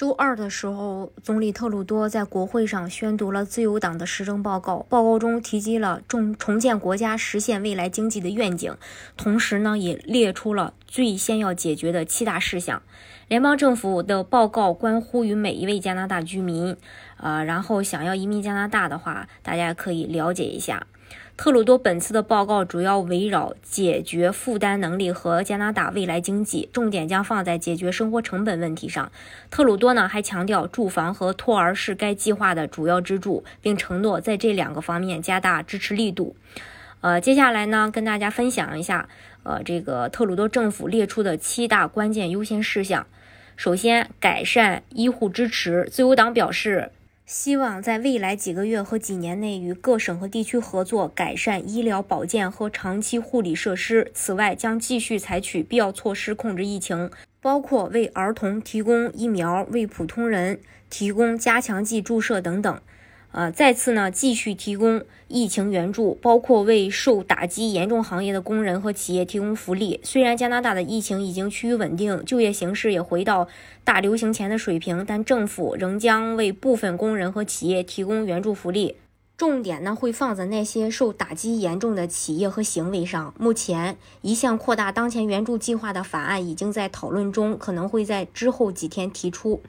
周二的时候，总理特鲁多在国会上宣读了自由党的施政报告。报告中提及了重重建国家、实现未来经济的愿景，同时呢，也列出了最先要解决的七大事项。联邦政府的报告关乎于每一位加拿大居民，呃，然后想要移民加拿大的话，大家可以了解一下。特鲁多本次的报告主要围绕解决负担能力和加拿大未来经济，重点将放在解决生活成本问题上。特鲁多呢还强调，住房和托儿是该计划的主要支柱，并承诺在这两个方面加大支持力度。呃，接下来呢，跟大家分享一下，呃，这个特鲁多政府列出的七大关键优先事项。首先，改善医护支持。自由党表示。希望在未来几个月和几年内与各省和地区合作，改善医疗保健和长期护理设施。此外，将继续采取必要措施控制疫情，包括为儿童提供疫苗、为普通人提供加强剂注射等等。呃，再次呢，继续提供疫情援助，包括为受打击严重行业的工人和企业提供福利。虽然加拿大的疫情已经趋于稳定，就业形势也回到大流行前的水平，但政府仍将为部分工人和企业提供援助福利，重点呢会放在那些受打击严重的企业和行为上。目前，一项扩大当前援助计划的法案已经在讨论中，可能会在之后几天提出。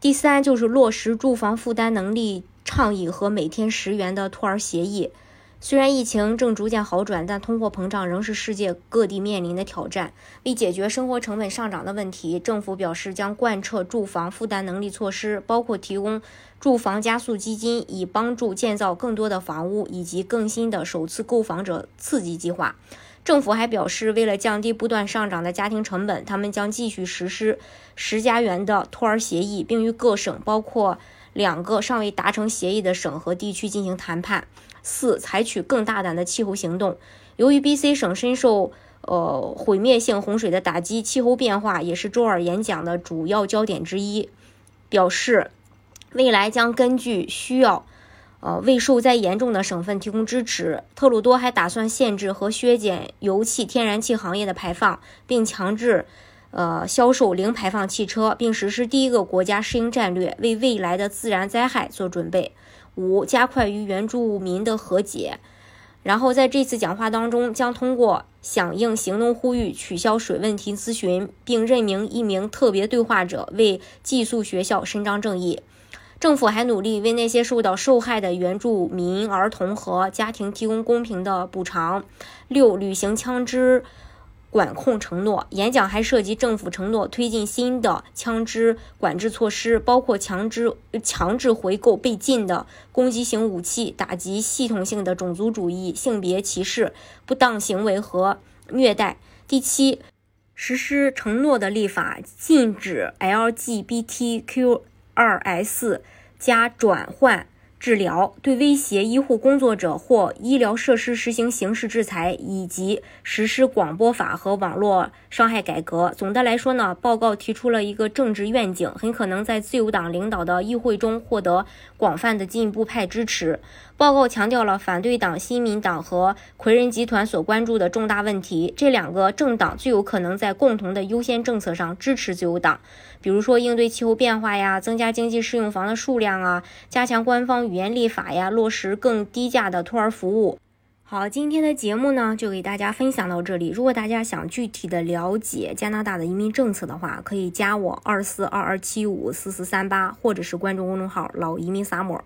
第三，就是落实住房负担能力。倡议和每天十元的托儿协议。虽然疫情正逐渐好转，但通货膨胀仍是世界各地面临的挑战。为解决生活成本上涨的问题，政府表示将贯彻住房负担能力措施，包括提供住房加速基金，以帮助建造更多的房屋，以及更新的首次购房者刺激计划。政府还表示，为了降低不断上涨的家庭成本，他们将继续实施十加元的托儿协议，并与各省，包括。两个尚未达成协议的省和地区进行谈判。四、采取更大胆的气候行动。由于 B.C 省深受呃毁灭性洪水的打击，气候变化也是周二演讲的主要焦点之一。表示未来将根据需要，呃为受灾严重的省份提供支持。特鲁多还打算限制和削减油气、天然气行业的排放，并强制。呃，销售零排放汽车，并实施第一个国家适应战略，为未来的自然灾害做准备。五、加快与原住民的和解。然后在这次讲话当中，将通过响应行动呼吁取消水问题咨询，并任命一名特别对话者为寄宿学校伸张正义。政府还努力为那些受到受害的原住民儿童和家庭提供公平的补偿。六、履行枪支。管控承诺演讲还涉及政府承诺推进新的枪支管制措施，包括强制强制回购被禁的攻击型武器，打击系统性的种族主义、性别歧视、不当行为和虐待。第七，实施承诺的立法，禁止 LGBTQ2S 加转换。治疗对威胁医护工作者或医疗设施实行刑事制裁，以及实施广播法和网络伤害改革。总的来说呢，报告提出了一个政治愿景，很可能在自由党领导的议会中获得广泛的进一步派支持。报告强调了反对党新民党和奎人集团所关注的重大问题。这两个政党最有可能在共同的优先政策上支持自由党，比如说应对气候变化呀，增加经济适用房的数量啊，加强官方语言立法呀，落实更低价的托儿服务。好，今天的节目呢就给大家分享到这里。如果大家想具体的了解加拿大的移民政策的话，可以加我二四二二七五四四三八，或者是关注公众号“老移民萨摩”。